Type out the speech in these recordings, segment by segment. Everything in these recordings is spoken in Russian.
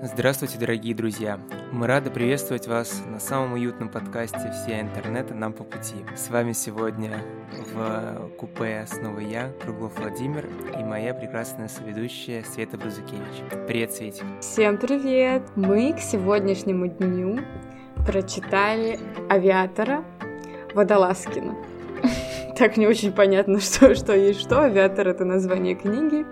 Здравствуйте, дорогие друзья! Мы рады приветствовать вас на самом уютном подкасте «Все интернета нам по пути». С вами сегодня в купе снова я, Круглов Владимир, и моя прекрасная соведущая Света Брузукевич. Привет, Светик! Всем привет! Мы к сегодняшнему дню прочитали «Авиатора» Водолазкина так не очень понятно, что, что есть что. «Авиатор» — это название книги.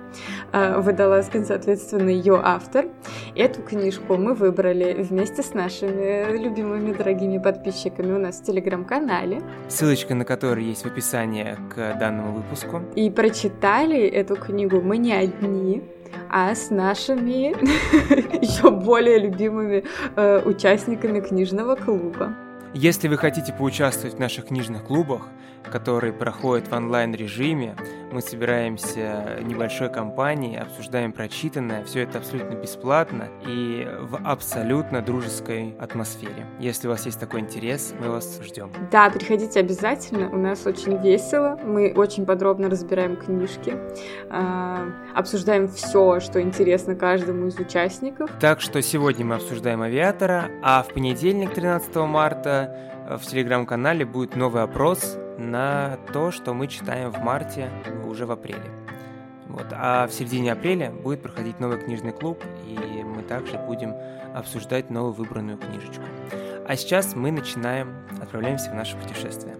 А Водолазкин, соответственно, ее автор. Эту книжку мы выбрали вместе с нашими любимыми дорогими подписчиками у нас в Телеграм-канале. Ссылочка на который есть в описании к данному выпуску. И прочитали эту книгу мы не одни, а с нашими еще более любимыми э, участниками книжного клуба. Если вы хотите поучаствовать в наших книжных клубах, которые проходят в онлайн-режиме, мы собираемся небольшой компанией, обсуждаем прочитанное, все это абсолютно бесплатно и в абсолютно дружеской атмосфере. Если у вас есть такой интерес, мы вас ждем. Да, приходите обязательно, у нас очень весело, мы очень подробно разбираем книжки, э, обсуждаем все, что интересно каждому из участников. Так что сегодня мы обсуждаем «Авиатора», а в понедельник, 13 марта, в телеграм-канале будет новый опрос на то, что мы читаем в марте уже в апреле. Вот. А в середине апреля будет проходить новый книжный клуб, и мы также будем обсуждать новую выбранную книжечку. А сейчас мы начинаем, отправляемся в наше путешествие.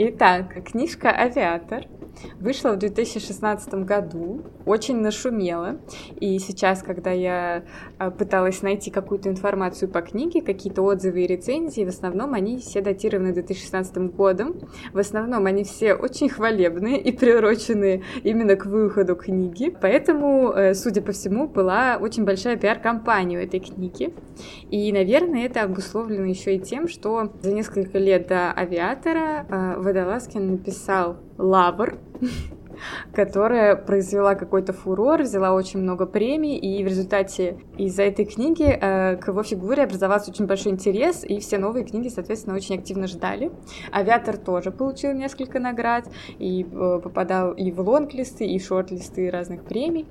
Итак, книжка «Авиатор» Вышла в 2016 году, очень нашумела. И сейчас, когда я а, пыталась найти какую-то информацию по книге, какие-то отзывы и рецензии, в основном они все датированы 2016 годом. В основном они все очень хвалебные и приурочены именно к выходу книги. Поэтому, э, судя по всему, была очень большая пиар-компания у этой книги. И, наверное, это обусловлено еще и тем, что за несколько лет до «Авиатора» э, Водолазкин написал «Лавр», которая произвела какой-то фурор, взяла очень много премий, и в результате из-за этой книги э, к его фигуре образовался очень большой интерес, и все новые книги, соответственно, очень активно ждали. «Авиатор» тоже получил несколько наград, и э, попадал и в лонг-листы, и в шорт-листы разных премий.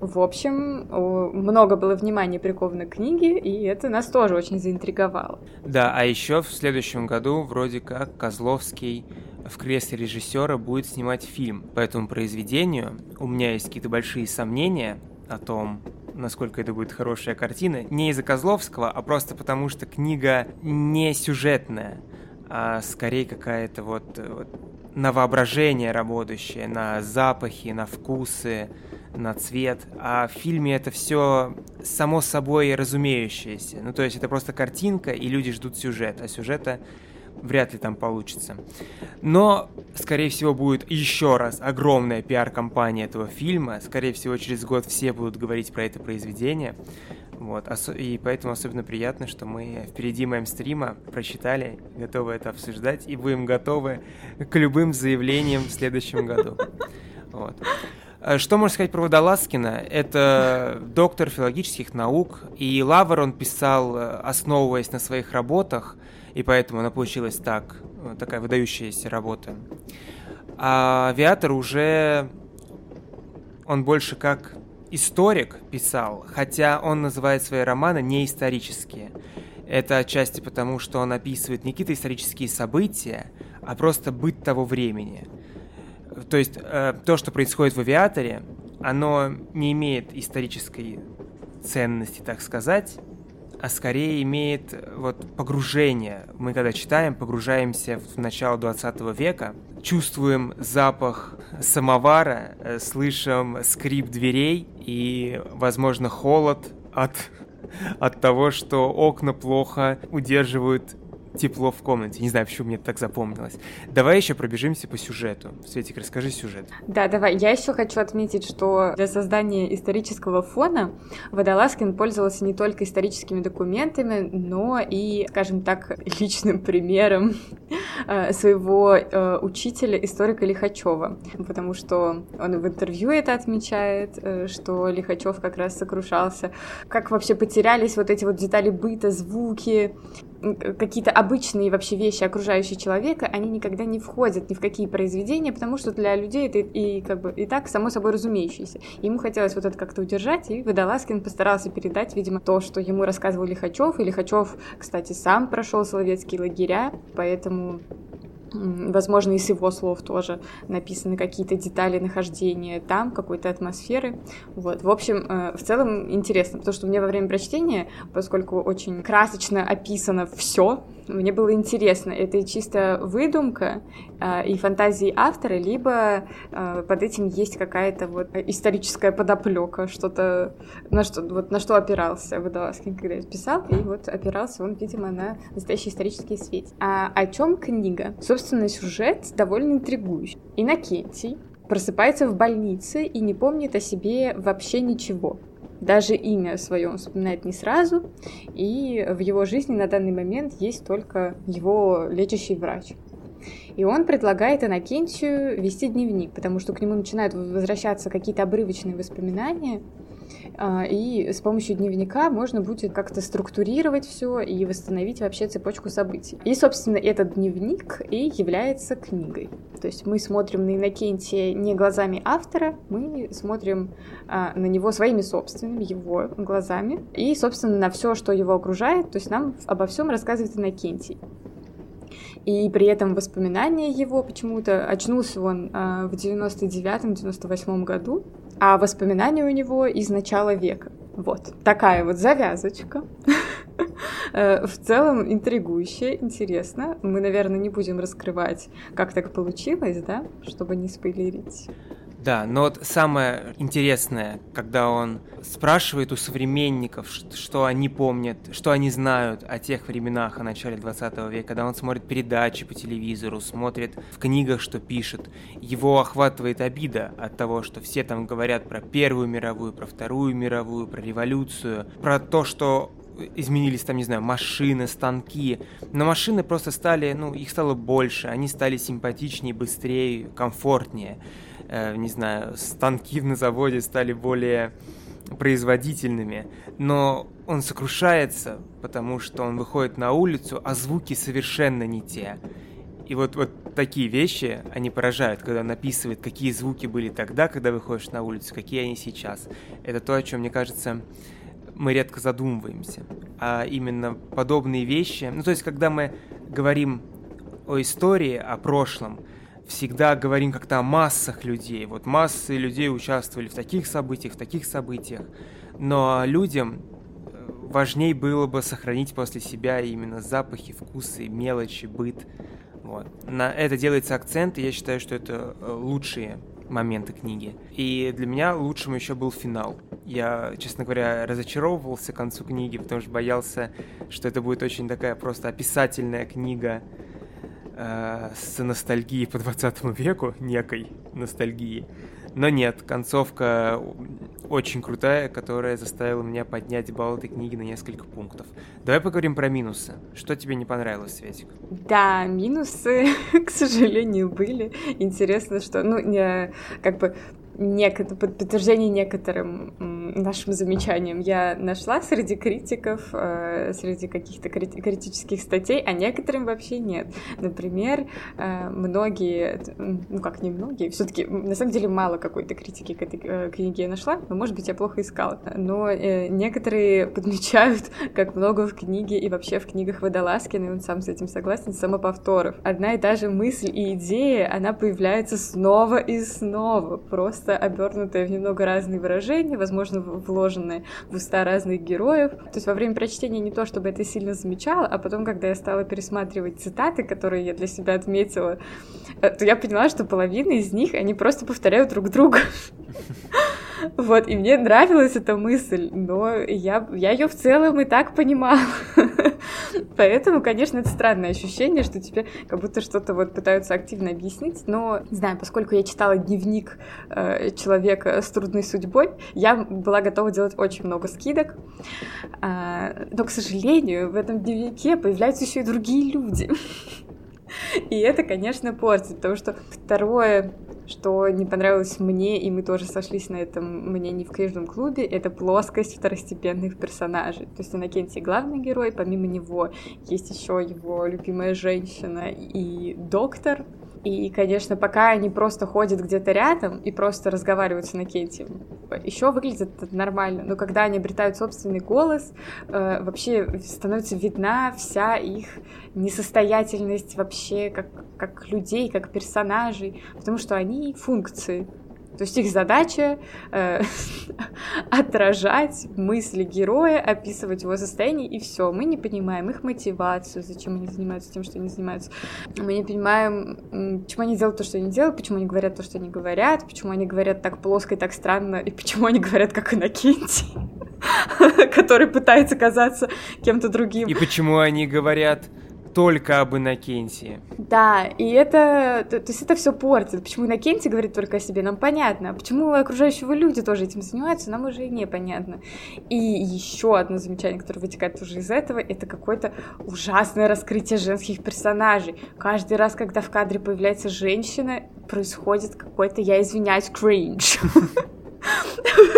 В общем, много было внимания приковано к книге, и это нас тоже очень заинтриговало. Да, а еще в следующем году вроде как Козловский в кресле режиссера будет снимать фильм по этому произведению. У меня есть какие-то большие сомнения о том, насколько это будет хорошая картина. Не из-за Козловского, а просто потому, что книга не сюжетная, а скорее какая-то вот, вот на воображение работающее, на запахи, на вкусы, на цвет. А в фильме это все само собой разумеющееся. Ну, то есть это просто картинка, и люди ждут сюжет, а сюжета вряд ли там получится. Но, скорее всего, будет еще раз огромная пиар-компания этого фильма. Скорее всего, через год все будут говорить про это произведение. Вот. И поэтому особенно приятно, что мы впереди меймстрима прочитали, готовы это обсуждать и будем готовы к любым заявлениям в следующем году. Вот. А что можно сказать про Водолазкина? Это доктор филологических наук, и Лавр он писал, основываясь на своих работах – и поэтому она получилась так, э, такая выдающаяся работа. А «Авиатор» уже, он больше как историк писал, хотя он называет свои романы не исторические. Это отчасти потому, что он описывает не какие-то исторические события, а просто быт того времени. То есть э, то, что происходит в «Авиаторе», оно не имеет исторической ценности, так сказать, а скорее имеет э, вот погружение. Мы когда читаем, погружаемся в начало 20 века, чувствуем запах самовара, э, слышим скрип дверей и, возможно, холод от, от того, что окна плохо удерживают тепло в комнате. Не знаю, почему мне так запомнилось. Давай еще пробежимся по сюжету. Светик, расскажи сюжет. Да, давай. Я еще хочу отметить, что для создания исторического фона Водолазкин пользовался не только историческими документами, но и, скажем так, личным примером э, своего э, учителя, историка Лихачева. Потому что он в интервью это отмечает, э, что Лихачев как раз сокрушался. Как вообще потерялись вот эти вот детали быта, звуки, какие-то обычные вообще вещи окружающие человека, они никогда не входят ни в какие произведения, потому что для людей это и как бы и так само собой разумеющееся. Ему хотелось вот это как-то удержать, и Водолазкин постарался передать, видимо, то, что ему рассказывал Лихачев, и Лихачев, кстати, сам прошел соловецкие лагеря, поэтому Возможно, из его слов тоже написаны какие-то детали нахождения там, какой-то атмосферы. Вот. В общем, э, в целом интересно, потому что мне во время прочтения, поскольку очень красочно описано все, мне было интересно, это чисто выдумка э, и фантазии автора, либо э, под этим есть какая-то вот историческая подоплека, что-то на что вот на что опирался Водолазкин, когда писал, и вот опирался он, видимо, на настоящий исторический свет. А о чем книга? Собственно, сюжет довольно интригующий. Иннокентий просыпается в больнице и не помнит о себе вообще ничего даже имя свое он вспоминает не сразу, и в его жизни на данный момент есть только его лечащий врач. И он предлагает Иннокентию вести дневник, потому что к нему начинают возвращаться какие-то обрывочные воспоминания, и с помощью дневника можно будет как-то структурировать все и восстановить вообще цепочку событий. И, собственно, этот дневник и является книгой. То есть мы смотрим на Иннокентия не глазами автора, мы смотрим а, на него своими собственными, его глазами, и, собственно, на все, что его окружает, то есть нам обо всем рассказывает Иннокентий. И при этом воспоминания его почему-то очнулся он э, в 99-98 году, а воспоминания у него из начала века. Вот такая вот завязочка. Э, в целом интригующе, интересно. Мы, наверное, не будем раскрывать, как так получилось, да, чтобы не спойлерить. Да, но вот самое интересное, когда он спрашивает у современников, что они помнят, что они знают о тех временах, о начале 20 века, когда он смотрит передачи по телевизору, смотрит в книгах, что пишет, его охватывает обида от того, что все там говорят про Первую мировую, про Вторую мировую, про революцию, про то, что изменились там, не знаю, машины, станки, но машины просто стали, ну, их стало больше, они стали симпатичнее, быстрее, комфортнее э, не знаю, станки на заводе стали более производительными, но он сокрушается, потому что он выходит на улицу, а звуки совершенно не те. И вот, вот такие вещи, они поражают, когда он описывает, какие звуки были тогда, когда выходишь на улицу, какие они сейчас. Это то, о чем, мне кажется, мы редко задумываемся. А именно подобные вещи, ну то есть, когда мы говорим о истории, о прошлом, всегда говорим как-то о массах людей. Вот массы людей участвовали в таких событиях, в таких событиях. Но людям э, важней было бы сохранить после себя именно запахи, вкусы, мелочи, быт. Вот. На это делается акцент, и я считаю, что это э, лучшие моменты книги. И для меня лучшим еще был финал. Я, честно говоря, разочаровывался к концу книги, потому что боялся, что это будет очень такая просто описательная книга э, с ностальгией по 20 веку, некой ностальгии. Но нет, концовка очень крутая, которая заставила меня поднять балл этой книги на несколько пунктов. Давай поговорим про минусы. Что тебе не понравилось, Светик? Да, минусы, к сожалению, были. Интересно, что, ну, не, как бы нек- подтверждение некоторым нашим замечаниям я нашла среди критиков, э, среди каких-то крит- критических статей, а некоторым вообще нет. Например, э, многие, ну как не многие, все-таки на самом деле мало какой-то критики к этой э, книге я нашла, но может быть я плохо искала. Но некоторые подмечают, как много в книге и вообще в книгах Водолазкина, и он сам с этим согласен, самоповторов. Одна и та же мысль и идея, она появляется снова и снова, просто просто обернутое в немного разные выражения, возможно, вложенные в уста разных героев. То есть во время прочтения не то, чтобы это сильно замечала, а потом, когда я стала пересматривать цитаты, которые я для себя отметила, э, то я поняла, что половина из них, они просто повторяют друг друга. Вот, и мне нравилась эта мысль, но я, я ее в целом и так понимала. Поэтому, конечно, это странное ощущение, что тебе как будто что-то вот пытаются активно объяснить. Но, не знаю, поскольку я читала дневник э, человека с трудной судьбой, я была готова делать очень много скидок. Э, но, к сожалению, в этом дневнике появляются еще и другие люди. И это, конечно, портит, потому что второе что не понравилось мне, и мы тоже сошлись на этом мнении в книжном клубе, это плоскость второстепенных персонажей. То есть Иннокентий главный герой, помимо него есть еще его любимая женщина и доктор, и, конечно, пока они просто ходят где-то рядом и просто разговаривают с Иннокентием, еще выглядит это нормально. Но когда они обретают собственный голос, э, вообще становится видна вся их несостоятельность вообще как, как людей, как персонажей, потому что они функции. То есть их задача э, отражать мысли героя, описывать его состояние, и все. Мы не понимаем их мотивацию, зачем они занимаются тем, что они занимаются. Мы не понимаем, почему они делают то, что они делают, почему они говорят то, что они говорят, почему они говорят так плоско и так странно, и почему они говорят как Иннокентий, который пытается казаться кем-то другим. И почему они говорят только об Иннокентии. Да, и это, то, то есть это все портит. Почему Иннокентий говорит только о себе, нам понятно. Почему окружающие люди тоже этим занимаются, нам уже непонятно. И еще одно замечание, которое вытекает уже из этого, это какое-то ужасное раскрытие женских персонажей. Каждый раз, когда в кадре появляется женщина, происходит какой-то, я извиняюсь, кринж.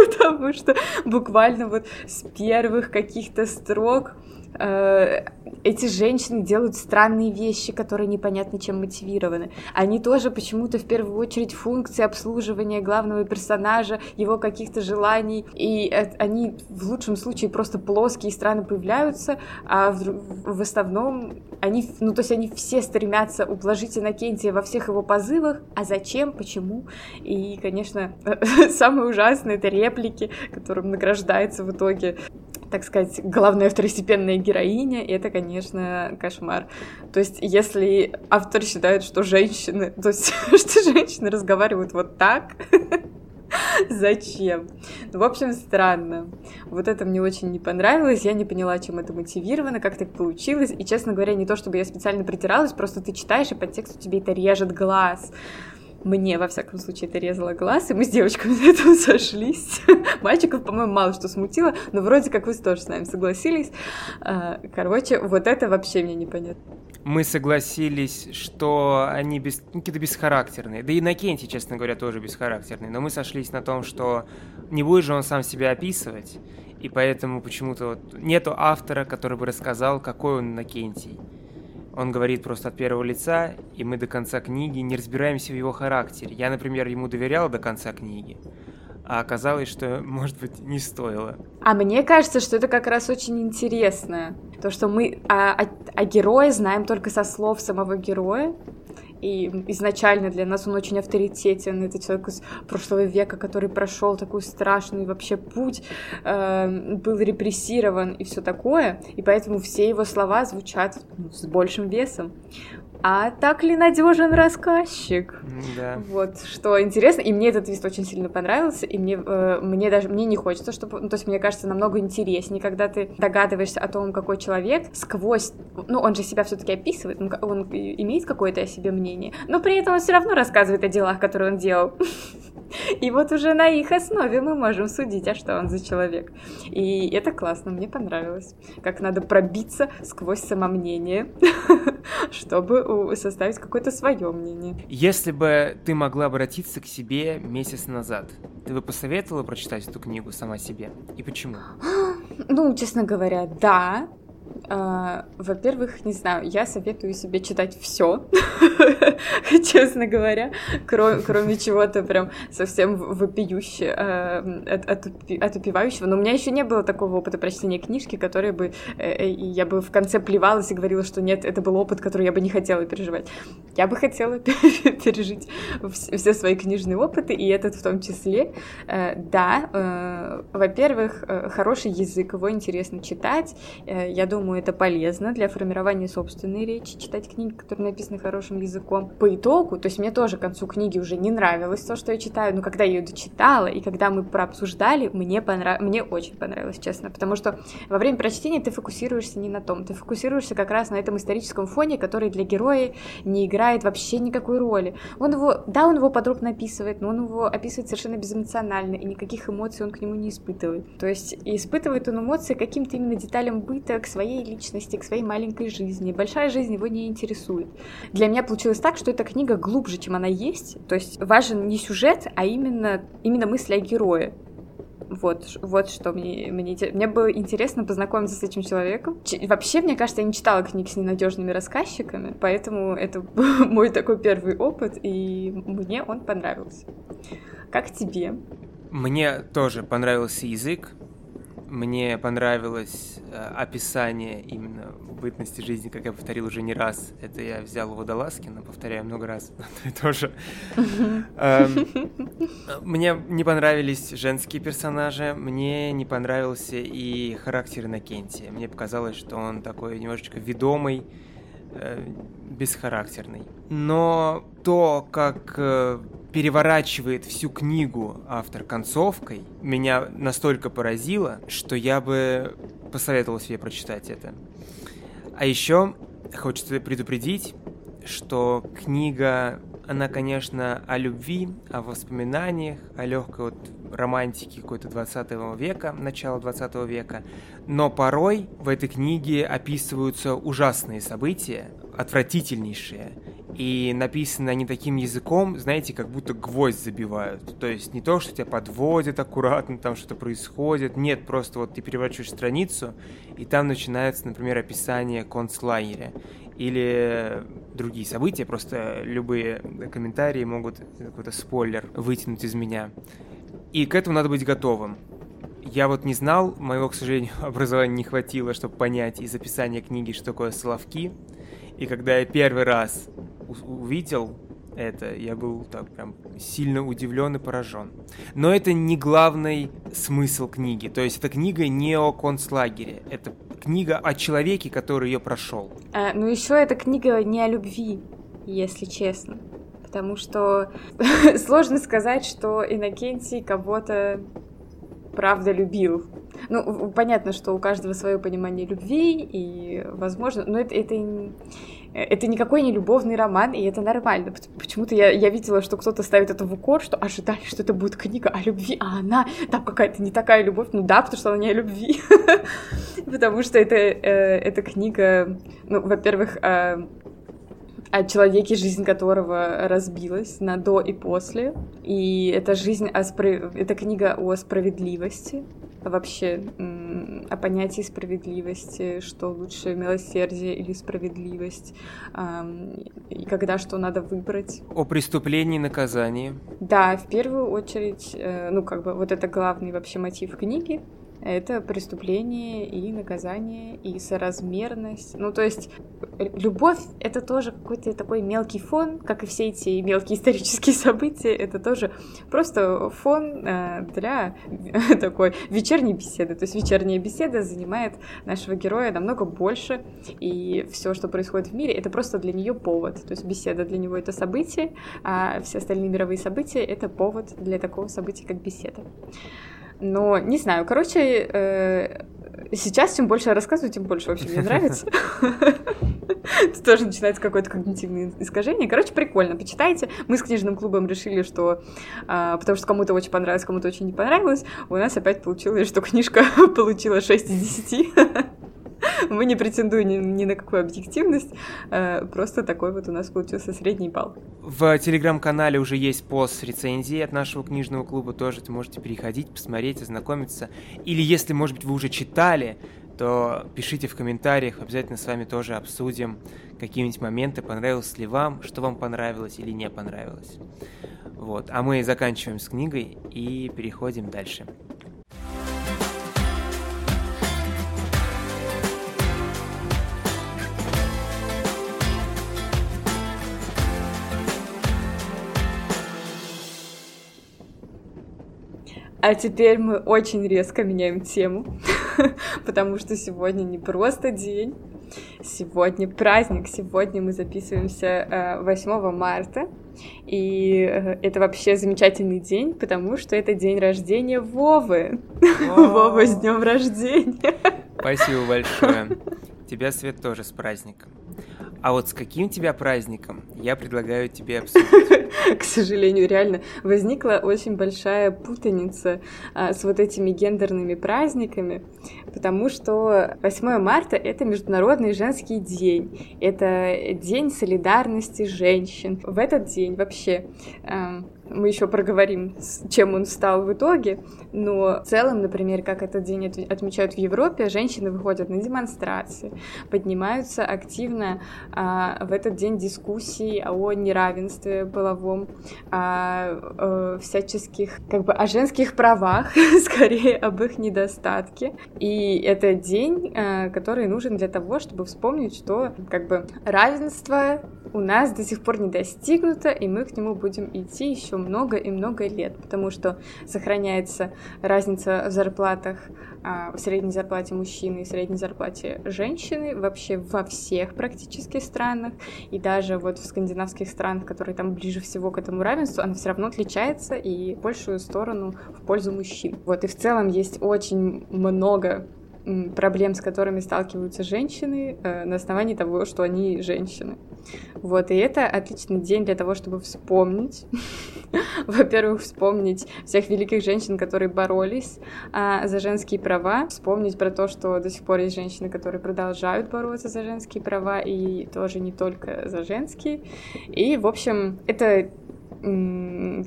Потому что буквально вот с первых каких-то строк эти женщины делают странные вещи, которые непонятно чем мотивированы. Они тоже почему-то в первую очередь функции обслуживания главного персонажа, его каких-то желаний, и они в лучшем случае просто плоские и странно появляются, а в, в основном они, ну то есть они все стремятся ублажить Иннокентия во всех его позывах, а зачем, почему? И, конечно, самое ужасное — это реплики, которым награждается в итоге так сказать, главная второстепенная героиня, и это, конечно, кошмар. То есть, если автор считает, что женщины, то есть, что женщины разговаривают вот так, Зачем? Ну, в общем, странно. Вот это мне очень не понравилось, я не поняла, чем это мотивировано, как так получилось. И, честно говоря, не то, чтобы я специально притиралась, просто ты читаешь, и подтекст у тебя это режет глаз мне, во всяком случае, это резало глаз, и мы с девочками на этом сошлись. Мальчиков, по-моему, мало что смутило, но вроде как вы тоже с нами согласились. А, короче, вот это вообще мне непонятно. Мы согласились, что они без... ну, какие-то бесхарактерные. Да и Иннокентий, честно говоря, тоже бесхарактерный. Но мы сошлись на том, что не будет же он сам себя описывать, и поэтому почему-то вот нету автора, который бы рассказал, какой он Иннокентий. Он говорит просто от первого лица, и мы до конца книги не разбираемся в его характере. Я, например, ему доверял до конца книги, а оказалось, что, может быть, не стоило. А мне кажется, что это как раз очень интересно. То, что мы о, о, о герое знаем только со слов самого героя, и изначально для нас он очень авторитетен. Это человек из прошлого века, который прошел такой страшный вообще путь, э, был репрессирован и все такое. И поэтому все его слова звучат ну, с большим весом а так ли надежен рассказчик? Да. Вот, что интересно, и мне этот твист очень сильно понравился, и мне, э, мне даже, мне не хочется, чтобы, ну, то есть мне кажется намного интереснее, когда ты догадываешься о том, какой человек сквозь, ну, он же себя все таки описывает, он, он имеет какое-то о себе мнение, но при этом он все равно рассказывает о делах, которые он делал. И вот уже на их основе мы можем судить, а что он за человек. И это классно, мне понравилось. Как надо пробиться сквозь самомнение, чтобы составить какое-то свое мнение. Если бы ты могла обратиться к себе месяц назад, ты бы посоветовала прочитать эту книгу сама себе? И почему? Ну, честно говоря, да. А, во-первых, не знаю, я советую себе читать все, честно говоря, кроме, чего-то прям совсем вопиюще, э, отупевающего. Но у меня еще не было такого опыта прочтения книжки, который бы э, я бы в конце плевалась и говорила, что нет, это был опыт, который я бы не хотела переживать. Я бы хотела пережить все свои книжные опыты, и этот в том числе. Э, да, во-первых, хороший язык, его интересно читать. Я думаю, По-моему, это полезно для формирования собственной речи, читать книги, которые написаны хорошим языком. По итогу, то есть мне тоже к концу книги уже не нравилось то, что я читаю, но когда я ее дочитала, и когда мы прообсуждали, мне, понрав... мне очень понравилось, честно, потому что во время прочтения ты фокусируешься не на том, ты фокусируешься как раз на этом историческом фоне, который для героя не играет вообще никакой роли. Он его, да, он его подробно описывает, но он его описывает совершенно безэмоционально, и никаких эмоций он к нему не испытывает. То есть испытывает он эмоции каким-то именно деталям быта, к своей личности, к своей маленькой жизни. Большая жизнь его не интересует. Для меня получилось так, что эта книга глубже, чем она есть. То есть важен не сюжет, а именно, именно мысли о герое. Вот, вот что мне, мне, мне было интересно познакомиться с этим человеком. Ч, вообще, мне кажется, я не читала книг с ненадежными рассказчиками, поэтому это мой такой первый опыт, и мне он понравился. Как тебе? Мне тоже понравился язык, мне понравилось э, описание именно бытности жизни, как я повторил уже не раз. Это я взял у Водолазкина, повторяю много раз. тоже. Эм, мне не понравились женские персонажи, мне не понравился и характер Иннокентия. Мне показалось, что он такой немножечко ведомый, э, бесхарактерный. Но то, как э, переворачивает всю книгу автор концовкой, меня настолько поразило, что я бы посоветовал себе прочитать это. А еще хочется предупредить, что книга, она, конечно, о любви, о воспоминаниях, о легкой вот романтике какой-то 20 века, начала 20 века, но порой в этой книге описываются ужасные события, отвратительнейшие, и написаны они таким языком, знаете, как будто гвоздь забивают. То есть не то, что тебя подводят аккуратно, там что-то происходит. Нет, просто вот ты переворачиваешь страницу, и там начинается, например, описание концлагеря или другие события, просто любые комментарии могут какой-то спойлер вытянуть из меня. И к этому надо быть готовым. Я вот не знал, моего, к сожалению, образования не хватило, чтобы понять из описания книги, что такое словки. И когда я первый раз увидел это, я был так прям сильно удивлен и поражен. Но это не главный смысл книги. То есть эта книга не о концлагере. Это книга о человеке, который ее прошел. А, ну еще эта книга не о любви, если честно. Потому что сложно сказать, что Иннокентий кого-то правда любил. Ну, понятно, что у каждого свое понимание любви, и возможно, но это, это это никакой не любовный роман, и это нормально. Почему-то я, я видела, что кто-то ставит это в укор, что ожидали, что это будет книга о любви, а она там какая-то не такая любовь. Ну да, потому что она не о любви. Потому что это, э, эта книга, ну, во-первых, о человеке, жизнь которого разбилась на до и после. И это жизнь о это книга о справедливости, вообще о понятии справедливости, что лучше милосердие или справедливость, и когда что надо выбрать. О преступлении и наказании. Да, в первую очередь, э, ну как бы вот это главный вообще мотив книги, это преступление и наказание, и соразмерность. Ну, то есть, любовь — это тоже какой-то такой мелкий фон, как и все эти мелкие исторические события, это тоже просто фон э, для такой вечерней беседы. То есть, вечерняя беседа занимает нашего героя намного больше, и все, что происходит в мире, это просто для нее повод. То есть, беседа для него — это событие, а все остальные мировые события — это повод для такого события, как беседа. Но не знаю, короче, э, сейчас чем больше я рассказываю, тем больше вообще мне нравится. Тут тоже начинается какое-то когнитивное искажение. Короче, прикольно, почитайте. Мы с книжным клубом решили, что... А, потому что кому-то очень понравилось, кому-то очень не понравилось. У нас опять получилось, что книжка получила 6 из 10. Мы не претендуем ни, ни на какую объективность, э, просто такой вот у нас получился средний балл. В телеграм-канале уже есть пост с рецензией от нашего книжного клуба, тоже можете переходить, посмотреть, ознакомиться. Или если, может быть, вы уже читали, то пишите в комментариях, обязательно с вами тоже обсудим какие-нибудь моменты, понравилось ли вам, что вам понравилось или не понравилось. Вот. А мы заканчиваем с книгой и переходим дальше. А теперь мы очень резко меняем тему. потому что сегодня не просто день, сегодня праздник, сегодня мы записываемся 8 э, марта, и э, это вообще замечательный день, потому что это день рождения Вовы. Вова, с днем рождения! Спасибо большое. Тебя, Свет, тоже с праздником. А вот с каким тебя праздником я предлагаю тебе обсудить? К сожалению, реально возникла очень большая путаница а, с вот этими гендерными праздниками, потому что 8 марта — это Международный женский день, это день солидарности женщин. В этот день вообще мы еще проговорим, чем он стал в итоге, но в целом, например, как этот день отмечают в Европе, женщины выходят на демонстрации, поднимаются активно а, в этот день дискуссии о неравенстве половом, о, о всяческих, как бы, о женских правах, скорее об их недостатке. И это день, а, который нужен для того, чтобы вспомнить, что, как бы, равенство у нас до сих пор не достигнуто, и мы к нему будем идти еще много и много лет, потому что сохраняется разница в зарплатах, а, в средней зарплате мужчины и средней зарплате женщины вообще во всех практически странах, и даже вот в скандинавских странах, которые там ближе всего к этому равенству, она все равно отличается и большую сторону в пользу мужчин. Вот, и в целом есть очень много проблем, с которыми сталкиваются женщины э, на основании того, что они женщины. Вот, и это отличный день для того, чтобы вспомнить, во-первых, вспомнить всех великих женщин, которые боролись а, за женские права, вспомнить про то, что до сих пор есть женщины, которые продолжают бороться за женские права, и тоже не только за женские. И, в общем, это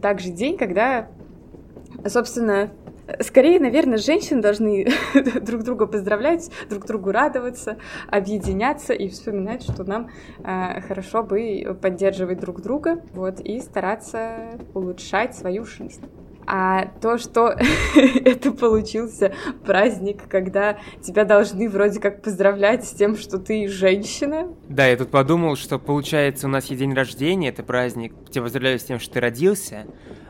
также день, когда, собственно, Скорее, наверное, женщины должны друг друга поздравлять, друг другу радоваться, объединяться и вспоминать, что нам э, хорошо бы поддерживать друг друга, вот, и стараться улучшать свою жизнь. А то, что это получился праздник, когда тебя должны вроде как поздравлять с тем, что ты женщина. Да, я тут подумал, что получается у нас есть день рождения, это праздник, тебя поздравляю с тем, что ты родился,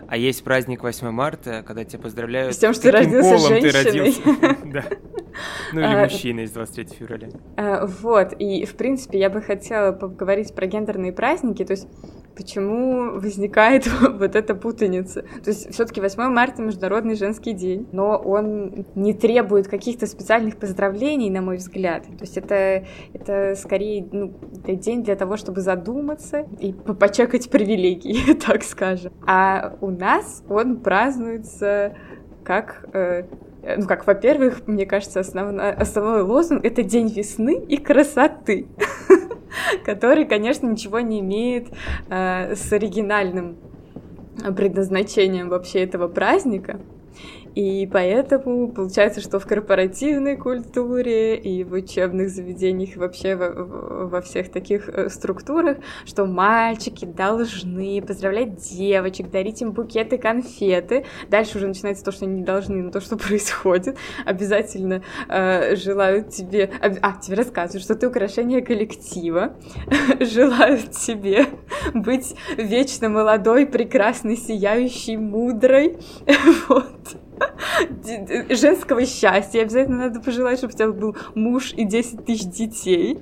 а есть праздник 8 марта, когда тебя поздравляют с тем, что ты родился женщиной. Ты родился. Ну или а, мужчиной с 23 февраля. А, вот, и в принципе я бы хотела поговорить про гендерные праздники, то есть почему возникает вот эта путаница. То есть все-таки 8 марта Международный женский день, но он не требует каких-то специальных поздравлений, на мой взгляд. То есть это, это скорее ну, день для того, чтобы задуматься и почекать привилегии, так скажем. А у нас он празднуется как э, ну как, во-первых, мне кажется, основной, основной лозунг — это день весны и красоты. который, конечно, ничего не имеет э, с оригинальным предназначением вообще этого праздника. И поэтому получается, что в корпоративной культуре и в учебных заведениях, вообще во, во всех таких э, структурах, что мальчики должны поздравлять девочек, дарить им букеты, конфеты. Дальше уже начинается то, что они не должны, но то, что происходит. Обязательно э, желают тебе... А, тебе рассказывают, что ты украшение коллектива. желают тебе быть вечно молодой, прекрасной, сияющей, мудрой. вот женского счастья. Обязательно надо пожелать, чтобы у тебя был муж и 10 тысяч детей.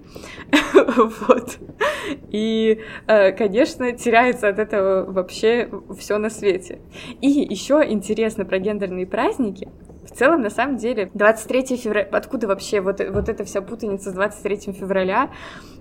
вот. И, э, конечно, теряется от этого вообще все на свете. И еще интересно про гендерные праздники. В целом, на самом деле, 23 февраля... Откуда вообще вот, вот эта вся путаница с 23 февраля?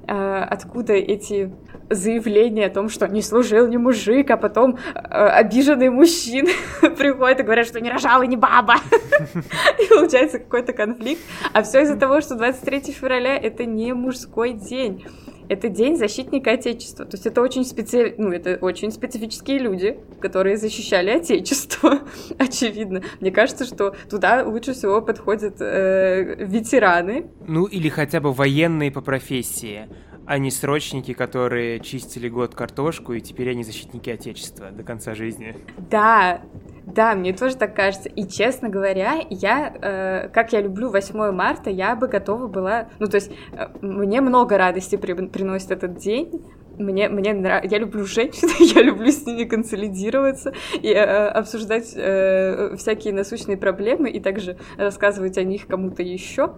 Э, откуда эти заявления о том, что не служил ни мужик, а потом э, обиженные мужчины приходят и говорят, что не рожал и не баба. И получается какой-то конфликт. А все из-за того, что 23 февраля — это не мужской день это День защитника Отечества. То есть это очень, специ... ну, это очень специфические люди, которые защищали Отечество, очевидно. Мне кажется, что туда лучше всего подходят э, ветераны. Ну или хотя бы военные по профессии а не срочники, которые чистили год картошку, и теперь они защитники Отечества до конца жизни. Да, да, мне тоже так кажется. И, честно говоря, я, э, как я люблю 8 марта, я бы готова была... Ну, то есть, э, мне много радости при, приносит этот день, мне, мне нравится, я люблю женщин, я люблю с ними консолидироваться и э, обсуждать э, всякие насущные проблемы и также рассказывать о них кому-то еще.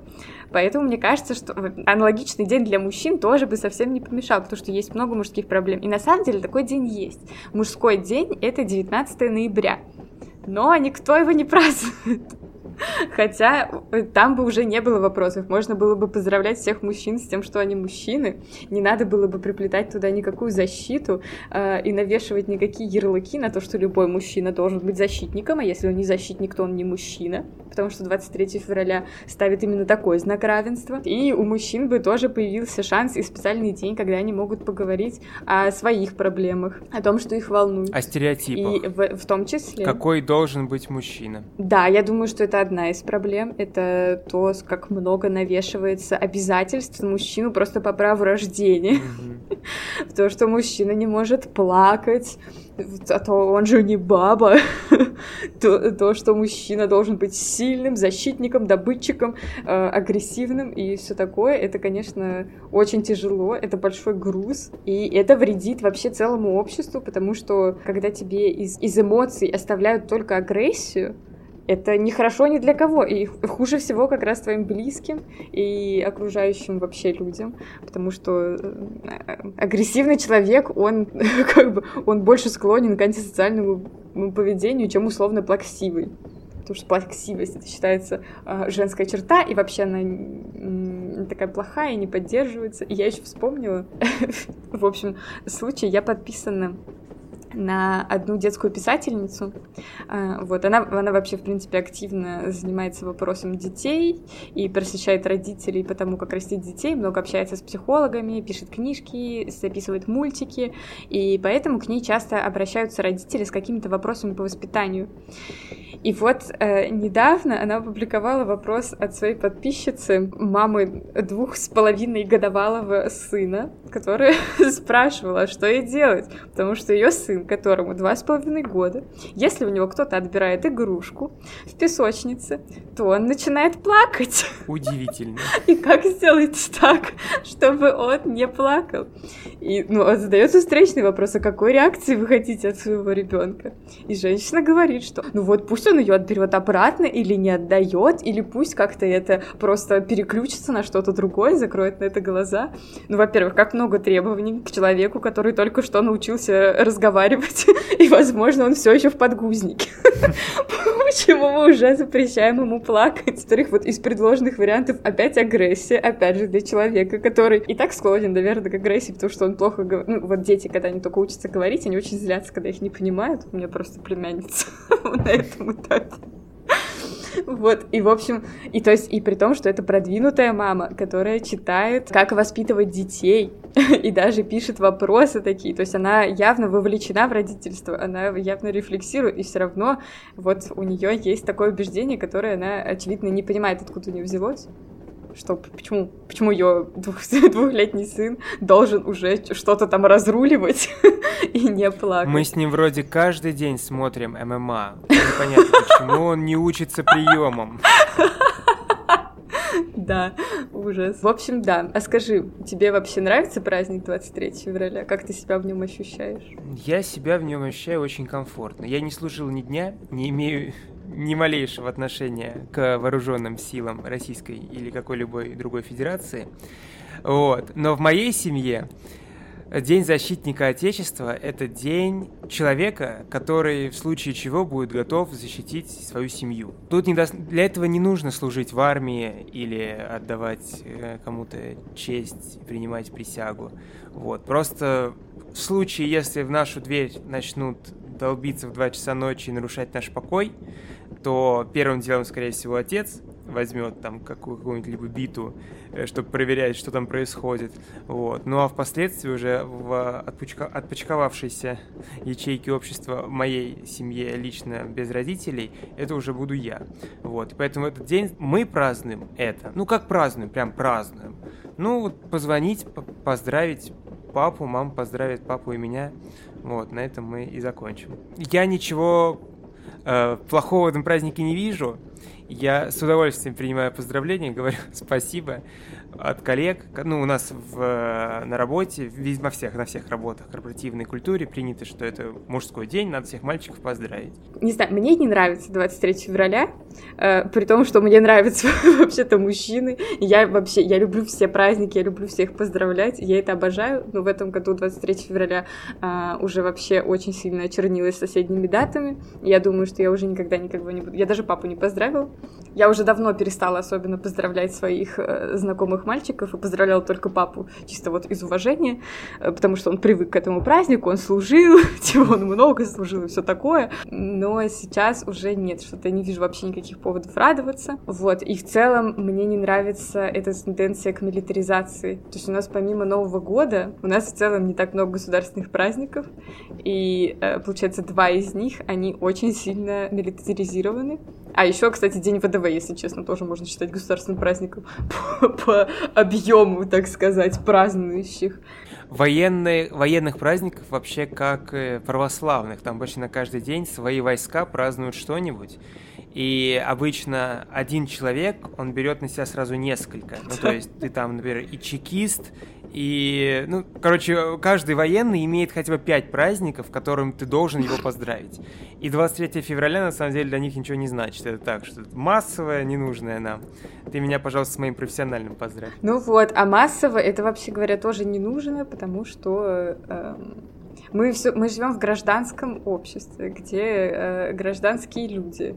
Поэтому мне кажется, что аналогичный день для мужчин тоже бы совсем не помешал, потому что есть много мужских проблем. И на самом деле такой день есть. Мужской день — это 19 ноября. Но никто его не празднует. Хотя э, там бы уже не было вопросов. Можно было бы поздравлять всех мужчин с тем, что они мужчины. Не надо было бы приплетать туда никакую защиту э, и навешивать никакие ярлыки на то, что любой мужчина должен быть защитником, а если он не защитник, то он не мужчина. Потому что 23 февраля ставит именно такой знак равенства. И у мужчин бы тоже появился шанс и специальный день, когда они могут поговорить о своих проблемах, о том, что их волнует. О стереотипах. И в, в том числе. Какой должен быть мужчина? Да, я думаю, что это одна из проблем. Это то, как много навешивается обязательств на мужчину просто по праву рождения. Mm-hmm. То, что мужчина не может плакать, а то он же не баба. то, то, что мужчина должен быть сильным, защитником, добытчиком, э, агрессивным и все такое, это, конечно, очень тяжело, это большой груз, и это вредит вообще целому обществу, потому что когда тебе из, из эмоций оставляют только агрессию, это не хорошо ни для кого, и хуже всего как раз твоим близким и окружающим вообще людям, потому что э, агрессивный человек, он как бы, он больше склонен к антисоциальному поведению, чем условно плаксивый. Потому что плаксивость это считается э, женская черта, и вообще она э, такая плохая не поддерживается. И я еще вспомнила, в общем, случай, я подписана на одну детскую писательницу. А, вот, она, она вообще, в принципе, активно занимается вопросом детей и просвещает родителей по тому, как растить детей, много общается с психологами, пишет книжки, записывает мультики, и поэтому к ней часто обращаются родители с какими-то вопросами по воспитанию. И вот э, недавно она опубликовала вопрос от своей подписчицы, мамы двух с половиной годовалого сына, которая спрашивала, что ей делать, потому что ее сын, которому два с половиной года, если у него кто-то отбирает игрушку в песочнице, то он начинает плакать. Удивительно. И как сделать так, чтобы он не плакал? И ну, задается встречный вопрос, а какой реакции вы хотите от своего ребенка? И женщина говорит, что ну вот пусть он ее отберет обратно или не отдает, или пусть как-то это просто переключится на что-то другое, закроет на это глаза. Ну, во-первых, как много требований к человеку, который только что научился разговаривать, и, возможно, он все еще в подгузнике. Почему мы уже запрещаем ему плакать? Во-вторых, вот из предложенных вариантов опять агрессия, опять же, для человека, который и так склонен, наверное, к агрессии, потому что он плохо говорит. Ну, вот дети, когда они только учатся говорить, они очень злятся, когда их не понимают. У меня просто племянница на этом этапе. Вот, и в общем, и то есть, и при том, что это продвинутая мама, которая читает, как воспитывать детей, и даже пишет вопросы такие, то есть она явно вовлечена в родительство, она явно рефлексирует, и все равно вот у нее есть такое убеждение, которое она, очевидно, не понимает, откуда у нее взялось что почему, почему ее двух, двухлетний сын должен уже что-то там разруливать и не плакать. Мы с ним вроде каждый день смотрим ММА. Непонятно, почему он не учится приемам. Да, ужас. В общем, да. А скажи, тебе вообще нравится праздник 23 февраля? Как ты себя в нем ощущаешь? Я себя в нем ощущаю очень комфортно. Я не служил ни дня, не имею ни малейшего отношения к вооруженным силам Российской или какой-либо другой федерации. Вот. Но в моей семье День защитника Отечества — это день человека, который в случае чего будет готов защитить свою семью. Тут не до... для этого не нужно служить в армии или отдавать э, кому-то честь, принимать присягу. Вот. Просто в случае, если в нашу дверь начнут долбиться в 2 часа ночи и нарушать наш покой, то первым делом, скорее всего, отец возьмет там какую-нибудь либо биту, э, чтобы проверять, что там происходит. Вот. Ну а впоследствии уже в отпучка... отпочковавшейся ячейке общества моей семье лично без родителей, это уже буду я. Вот. Поэтому этот день мы празднуем это. Ну как празднуем? Прям празднуем. Ну вот позвонить, поздравить папу, мама поздравит папу и меня. Вот, на этом мы и закончим. Я ничего э, плохого в этом празднике не вижу. Я с удовольствием принимаю поздравления, говорю спасибо от коллег. Ну, у нас в, на работе, во всех, на всех работах корпоративной культуре принято, что это мужской день, надо всех мальчиков поздравить. Не знаю, мне не нравится 23 февраля, э, при том, что мне нравятся вообще-то мужчины. Я вообще, я люблю все праздники, я люблю всех поздравлять, я это обожаю, но в этом году 23 февраля э, уже вообще очень сильно очернилась соседними датами. Я думаю, что я уже никогда никого не буду. Я даже папу не поздравила. Я уже давно перестала особенно поздравлять своих э, знакомых мальчиков и поздравляла только папу чисто вот из уважения, э, потому что он привык к этому празднику, он служил, типа он много служил и все такое. Но сейчас уже нет, что-то я не вижу вообще никаких поводов радоваться. Вот, и в целом мне не нравится эта тенденция к милитаризации. То есть у нас помимо Нового года, у нас в целом не так много государственных праздников, и э, получается два из них, они очень сильно милитаризированы. А еще, кстати, День ВДВ, если честно, тоже можно считать государственным праздником по, по объему, так сказать, празднующих. Военные, военных праздников вообще как э, православных. Там почти на каждый день свои войска празднуют что-нибудь. И обычно один человек, он берет на себя сразу несколько. Ну, то есть ты там, например, и чекист, и, ну, короче, каждый военный имеет хотя бы пять праздников, которым ты должен его поздравить. И 23 февраля, на самом деле, для них ничего не значит. Это так, что это массовое, ненужное нам. Ты меня, пожалуйста, с моим профессиональным поздравь. Ну вот, а массово это, вообще говоря, тоже не нужно, потому что... Э, мы, все, мы живем в гражданском обществе, где э, гражданские люди.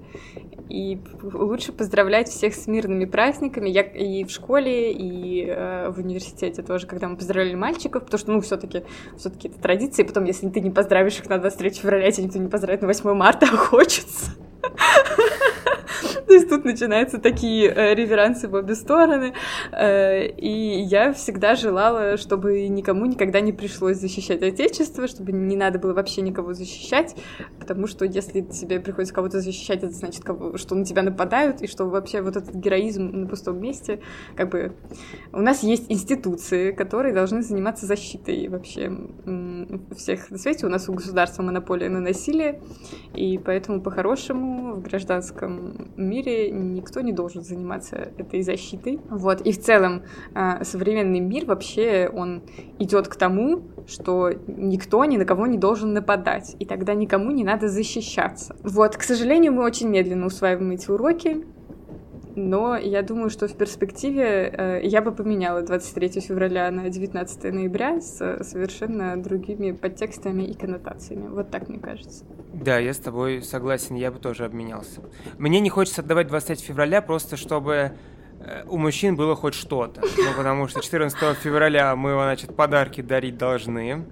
И лучше поздравлять всех с мирными праздниками. Я и в школе, и э, в университете тоже, когда мы поздравляли мальчиков, потому что, ну, все-таки все-таки это традиция. И потом, если ты не поздравишь их на 23 февраля, тебя никто не поздравит на 8 марта, а хочется. То есть тут начинаются такие э, реверансы в обе стороны. Э, и я всегда желала, чтобы никому никогда не пришлось защищать Отечество, чтобы не надо было вообще никого защищать, потому что если тебе приходится кого-то защищать, это значит, что на тебя нападают, и что вообще вот этот героизм на пустом месте, как бы... У нас есть институции, которые должны заниматься защитой вообще всех на свете. У нас у государства монополия на насилие, и поэтому по-хорошему в гражданском мире никто не должен заниматься этой защитой. Вот. И в целом а, современный мир вообще, он идет к тому, что никто ни на кого не должен нападать, и тогда никому не надо защищаться. Вот, к сожалению, мы очень медленно усваиваем эти уроки, но я думаю, что в перспективе э, я бы поменяла 23 февраля на 19 ноября с совершенно другими подтекстами и коннотациями. Вот так мне кажется. Да, я с тобой согласен, я бы тоже обменялся. Мне не хочется отдавать 23 февраля просто, чтобы э, у мужчин было хоть что-то. Ну, потому что 14 февраля мы, значит, подарки дарить должны.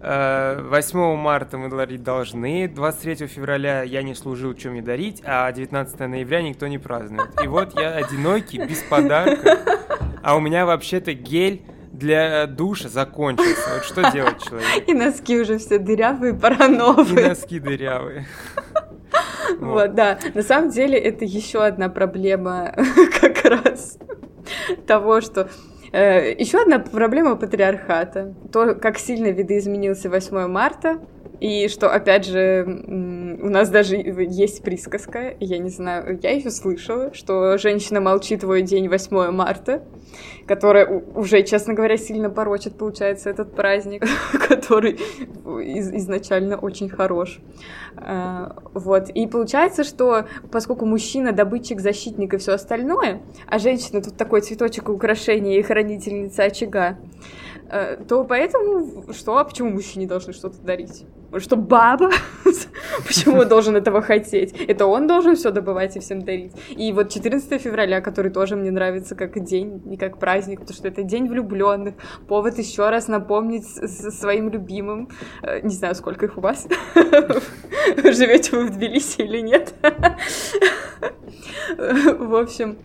8 э, марта мы дарить должны, 23 февраля я не служил, что мне дарить, а 19 ноября никто не празднует. И вот я одинокий, без подарка, а у меня вообще-то гель для душа закончился. Вот что делать человек? И носки уже все дырявые, пора новые. И носки дырявые. Вот, да. На самом деле это еще одна проблема как раз того, что Еще одна проблема патриархата. То, как сильно видоизменился 8 марта, и что, опять же, у нас даже есть присказка, я не знаю, я ее слышала, что женщина молчит твой день 8 марта, которая уже, честно говоря, сильно порочит, получается, этот праздник, который из изначально очень хорош. А, вот. И получается, что поскольку мужчина добытчик, защитник и все остальное, а женщина тут такой цветочек украшения и хранительница очага, э, то поэтому что? А почему мужчине должны что-то дарить? Что баба? Почему должен этого хотеть? Это он должен все добывать и всем дарить. И вот 14 февраля, который тоже мне нравится как день, не как праздник, потому что это день влюбленных, повод еще раз напомнить своим любимым, э, не знаю, сколько их у вас, живете вы в Тбилиси или нет. В общем,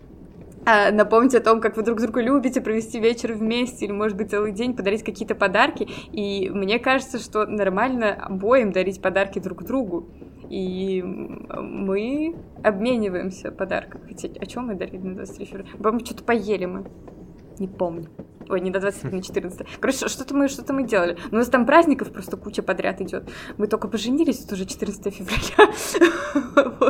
а, напомнить о том, как вы друг друга любите, провести вечер вместе или, может быть, целый день, подарить какие-то подарки. И мне кажется, что нормально обоим дарить подарки друг другу. И мы обмениваемся подарками. Хотя, о чем мы дарили на 23 февраля? По-моему, что-то поели мы. Не помню. Ой, не до 20, на 14. Короче, что-то мы, что-то мы делали. У нас там праздников просто куча подряд идет. Мы только поженились, это уже 14 февраля.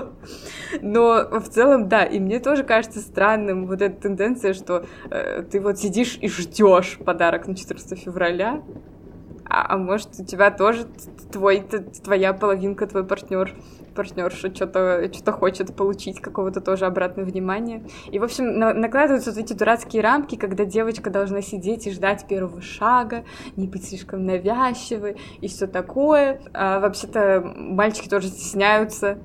Но в целом, да, и мне тоже кажется странным вот эта тенденция, что э, ты вот сидишь и ждешь подарок на 14 февраля, а, а может у тебя тоже твой, твоя половинка, твой партнер партнерша что-то что хочет получить, какого-то тоже обратного внимания. И, в общем, на накладываются вот эти дурацкие рамки, когда девочка должна сидеть и ждать первого шага, не быть слишком навязчивой и все такое. А вообще-то мальчики тоже стесняются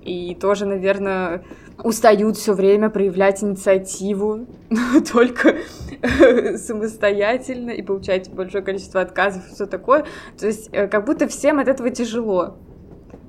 и тоже, наверное, устают все время проявлять инициативу только самостоятельно и получать большое количество отказов и все такое. То есть э, как будто всем от этого тяжело.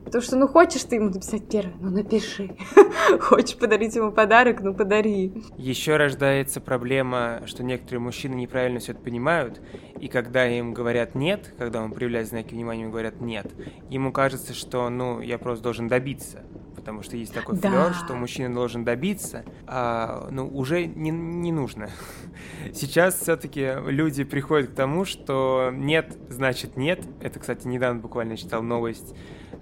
Потому что, ну, хочешь ты ему написать первое, ну, напиши. Хочешь подарить ему подарок, ну, подари. Еще рождается проблема, что некоторые мужчины неправильно все это понимают, и когда им говорят «нет», когда он проявляет знаки внимания, ему говорят «нет», ему кажется, что, ну, я просто должен добиться потому что есть такой да. флер, что мужчина должен добиться, а, ну, уже не, не нужно. Сейчас все-таки люди приходят к тому, что нет, значит нет. Это, кстати, недавно буквально читал новость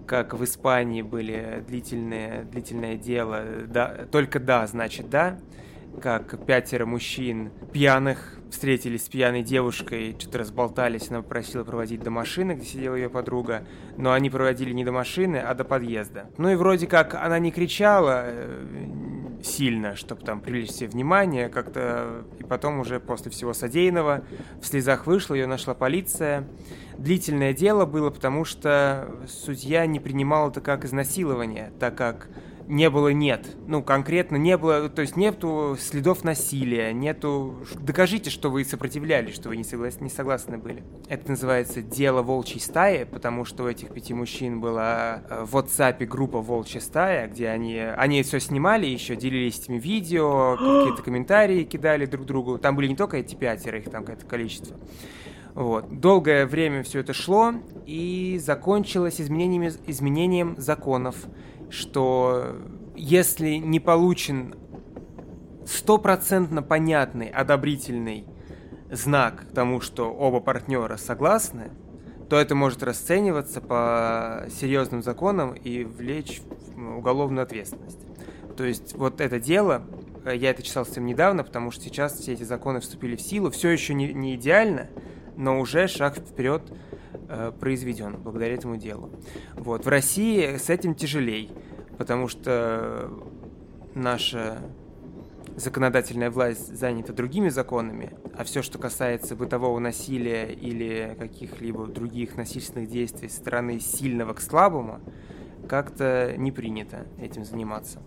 как в Испании были длительные, длительное дело, да, только да, значит да, как пятеро мужчин пьяных встретились с пьяной девушкой, что-то разболтались, она попросила проводить до машины, где сидела ее подруга, но они проводили не до машины, а до подъезда. Ну и вроде как она не кричала э, сильно, чтобы там привлечь все внимание, как-то, и потом уже после всего содеянного в слезах вышла, ее нашла полиция, длительное дело было, потому что судья не принимал это как изнасилование, так как не было нет. Ну, конкретно не было, то есть нету следов насилия, нету... Докажите, что вы сопротивлялись, что вы не, соглас... не согласны были. Это называется «Дело волчьей стаи», потому что у этих пяти мужчин была э, в WhatsApp группа «Волчья стая», где они, они все снимали, еще делились этими видео, какие-то комментарии кидали друг другу. Там были не только эти пятеро, их там какое-то количество. Вот. Долгое время все это шло и закончилось изменениями, изменением законов, что если не получен стопроцентно понятный, одобрительный знак к тому, что оба партнера согласны, то это может расцениваться по серьезным законам и влечь уголовную ответственность. То есть вот это дело, я это читал совсем недавно, потому что сейчас все эти законы вступили в силу, все еще не, не идеально, но уже шаг вперед э, произведен благодаря этому делу. Вот. В России с этим тяжелей, потому что наша законодательная власть занята другими законами, а все, что касается бытового насилия или каких-либо других насильственных действий со стороны сильного к слабому, как-то не принято этим заниматься.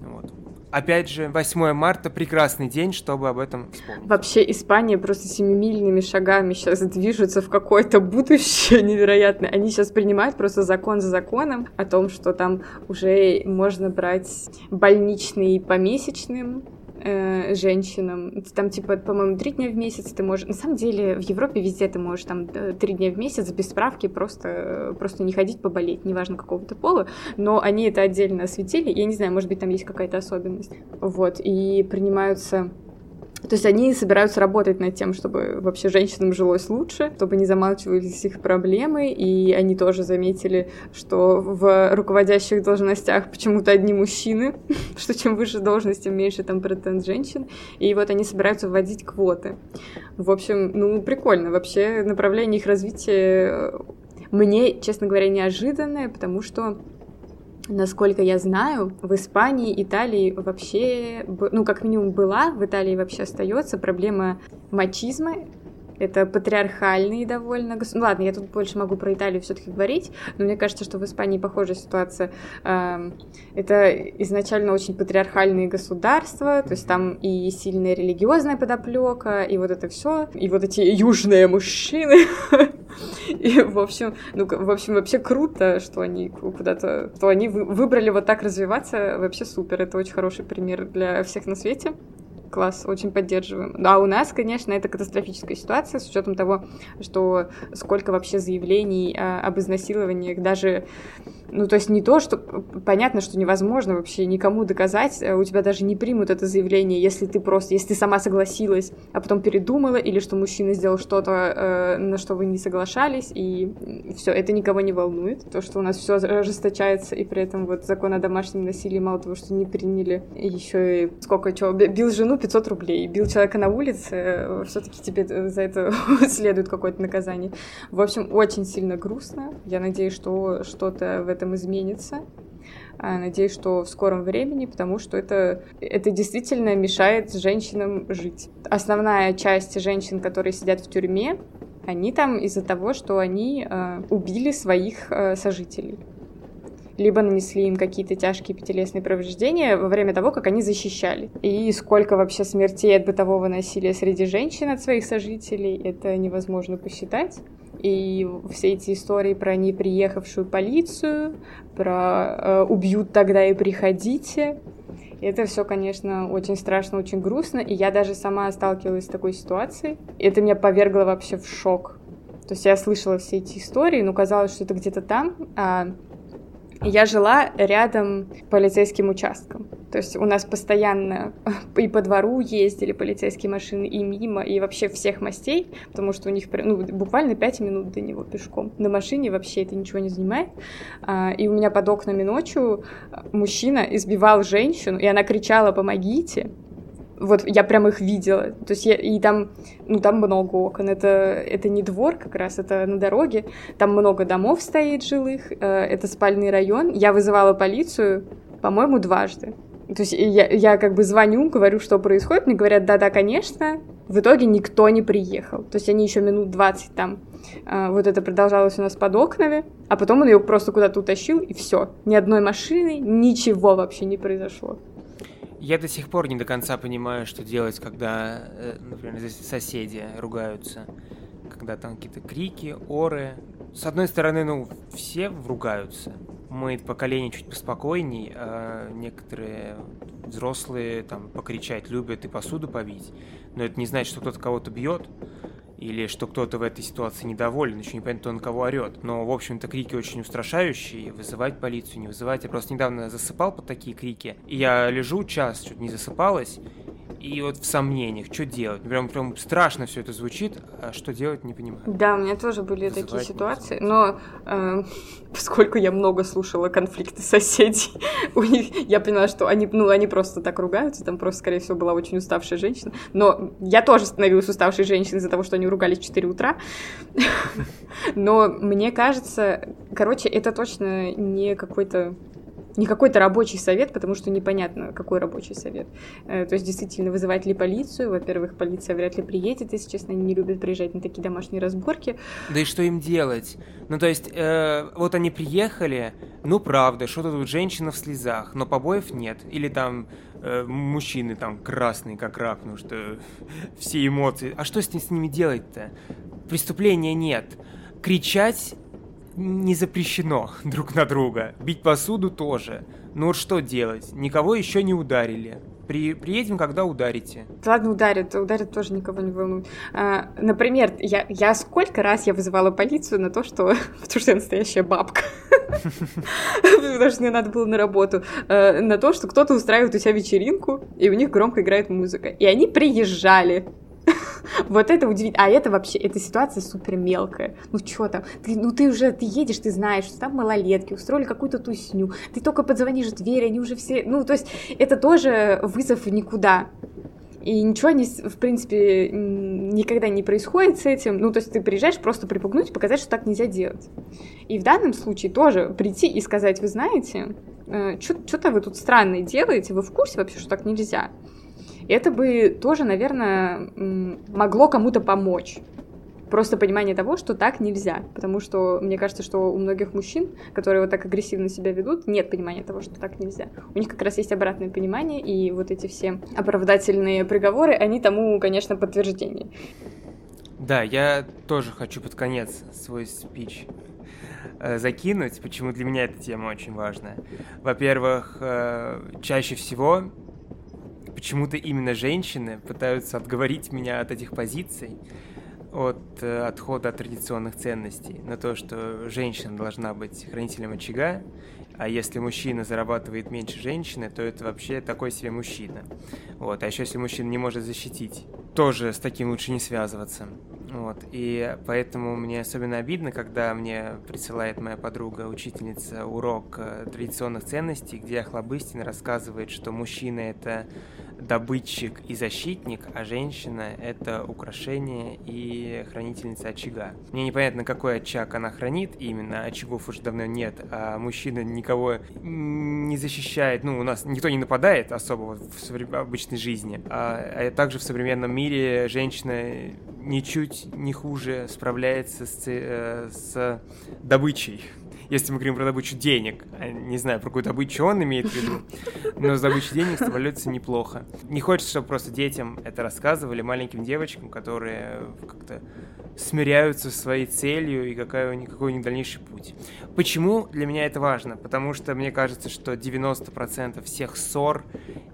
Вот. Опять же, 8 марта прекрасный день, чтобы об этом вспомнить. Вообще Испания просто семимильными шагами сейчас движется в какое-то будущее невероятное. Они сейчас принимают просто закон за законом о том, что там уже можно брать больничный по месячным, э, женщинам. Там, типа, по-моему, три дня в месяц ты можешь... На самом деле, в Европе везде ты можешь там три дня в месяц без справки просто, просто не ходить поболеть, неважно какого то пола, но они это отдельно осветили. Я не знаю, может быть, там есть какая-то особенность. Вот, и принимаются то есть они собираются работать над тем, чтобы вообще женщинам жилось лучше, чтобы не замалчивались их проблемы, и они тоже заметили, что в руководящих должностях почему-то одни мужчины, что чем выше должность, тем меньше там процент женщин, и вот они собираются вводить квоты. В общем, ну, прикольно. Вообще направление их развития э, мне, честно говоря, неожиданное, потому что Насколько я знаю, в Испании, Италии вообще, ну, как минимум была, в Италии вообще остается проблема мачизма, это патриархальные довольно. Ну, ладно, я тут больше могу про Италию все-таки говорить, но мне кажется, что в Испании похожая ситуация. Это изначально очень патриархальные государства, то есть там и сильная религиозная подоплека, и вот это все, и вот эти южные мужчины. И, в общем, ну, в общем, вообще круто, что они куда-то, что они выбрали вот так развиваться, вообще супер, это очень хороший пример для всех на свете. Класс, очень поддерживаем. Да, у нас, конечно, это катастрофическая ситуация с учетом того, что сколько вообще заявлений об изнасилованиях даже Ну, то есть не то, что понятно, что невозможно вообще никому доказать, э, у тебя даже не примут это заявление, если ты просто, если ты сама согласилась, а потом передумала, или что мужчина сделал что-то, э, на что вы не соглашались, и все, это никого не волнует. То, что у нас все ожесточается, и при этом вот закон о домашнем насилии мало того, что не приняли, еще и сколько чего, бил жену 500 рублей, бил человека на улице, э, все-таки тебе за это следует какое-то наказание. В общем, очень сильно грустно. Я надеюсь, что что-то в этом изменится. А, надеюсь, что в скором времени, потому что это, это действительно мешает женщинам жить. Основная часть женщин, которые сидят в тюрьме, они там из-за того, что они э, убили своих э, сожителей либо нанесли им какие-то тяжкие пятилесные повреждения во время того, как они защищали. И сколько вообще смертей от бытового насилия среди женщин от своих сожителей, это невозможно посчитать. И все эти истории про неприехавшую полицию, про э, убьют тогда и приходите. Это все, конечно, очень страшно, очень грустно. И я даже сама сталкивалась с такой ситуацией. Это меня повергло вообще в шок. То есть я слышала все эти истории, но казалось, что это где-то там. А я жила рядом полицейским участком. То есть у нас постоянно и по двору ездили полицейские машины, и мимо, и вообще всех мастей, потому что у них ну, буквально 5 минут до него пешком. На машине вообще это ничего не занимает. А, и у меня под окнами ночью мужчина избивал женщину, и она кричала «помогите!» Вот я прям их видела. То есть я, и там, ну, там много окон. Это, это не двор как раз, это на дороге. Там много домов стоит жилых. Э, это спальный район. Я вызывала полицию, по-моему, дважды. То есть я, я как бы звоню, говорю, что происходит. Мне говорят, да-да, конечно. В итоге никто не приехал. То есть они еще минут 20 там э, вот это продолжалось у нас под окнами, а потом он ее просто куда-то утащил, и все. Ни одной машины, ничего вообще не произошло. Я до сих пор не до конца понимаю, что делать, когда, э, например, соседи ругаются. Когда там какие-то крики, оры. С одной стороны, ну, все ругаются. Мы поколение чуть поспокойней, а некоторые взрослые там покричать любят и посуду побить. Но это не значит, что кто-то кого-то бьет или что кто-то в этой ситуации недоволен, еще не понятно, кто на кого орет. Но, в общем-то, крики очень устрашающие, вызывать полицию, не вызывать. Я просто недавно засыпал под такие крики, и я лежу час, чуть не засыпалась, и вот в сомнениях, что делать. Прям, прям страшно все это звучит, а что делать, не понимаю. Да, у меня тоже были Вызывать такие ситуации, но э, поскольку я много слушала конфликты соседей, у них, я поняла, что они, ну, они просто так ругаются, там просто, скорее всего, была очень уставшая женщина. Но я тоже становилась уставшей женщиной из-за того, что они ругались в 4 утра. Но мне кажется, короче, это точно не какой-то не какой-то рабочий совет, потому что непонятно, какой рабочий совет. Э, то есть, действительно, вызывать ли полицию? Во-первых, полиция вряд ли приедет, если честно, они не любят приезжать на такие домашние разборки. Да и что им делать? Ну, то есть, э, вот они приехали, ну, правда, что-то тут женщина в слезах, но побоев нет. Или там э, мужчины там красные, как рак, ну что все эмоции. А что с, с ними делать-то? Преступления нет. Кричать не запрещено друг на друга. Бить посуду тоже. Ну вот что делать? Никого еще не ударили. При, приедем, когда ударите. Ладно, ударят, ударят тоже никого не волнует. А, например, я, я сколько раз я вызывала полицию на то, что... Потому что я настоящая бабка. Потому что мне надо было на работу. А, на то, что кто-то устраивает у себя вечеринку, и у них громко играет музыка. И они приезжали. Вот это удивительно. А это вообще, эта ситуация супер мелкая. Ну что там? Ты, ну ты уже, ты едешь, ты знаешь, что там малолетки устроили какую-то тусню. Ты только подзвонишь в дверь, они уже все... Ну, то есть это тоже вызов никуда. И ничего не, в принципе, никогда не происходит с этим. Ну, то есть ты приезжаешь просто припугнуть, показать, что так нельзя делать. И в данном случае тоже прийти и сказать, вы знаете, э, что-то вы тут странное делаете, вы в курсе вообще, что так нельзя? Это бы тоже, наверное, могло кому-то помочь. Просто понимание того, что так нельзя. Потому что мне кажется, что у многих мужчин, которые вот так агрессивно себя ведут, нет понимания того, что так нельзя. У них как раз есть обратное понимание, и вот эти все оправдательные приговоры, они тому, конечно, подтверждение. Да, я тоже хочу под конец свой спич э, закинуть, почему для меня эта тема очень важная. Во-первых, э, чаще всего почему-то именно женщины пытаются отговорить меня от этих позиций. от э, отхода от традиционных ценностей, на то, что женщина должна быть хранителем очага, а если мужчина зарабатывает меньше женщины, то это вообще такой себе мужчина. Вот. А еще если мужчина не может защитить, тоже с таким лучше не связываться. Вот. И поэтому мне особенно обидно, когда мне присылает моя подруга, учительница, урок э, традиционных ценностей, где Охлобыстин рассказывает, что мужчина — это добытчик и защитник, а женщина — это украшение и хранительница очага. Мне непонятно, какой очаг она хранит именно, очагов уже давно нет, а мужчина никого не защищает, ну, у нас никто не нападает особо в обычной жизни, а, а также в современном мире женщина ничуть не хуже справляется с, э, с добычей если мы говорим про добычу денег. А не знаю, про какую добычу он имеет в виду, но с добычей денег справляется неплохо. Не хочется, чтобы просто детям это рассказывали, маленьким девочкам, которые как-то смиряются со своей целью и какая какой у них дальнейший путь. Почему для меня это важно? Потому что мне кажется, что 90% всех ссор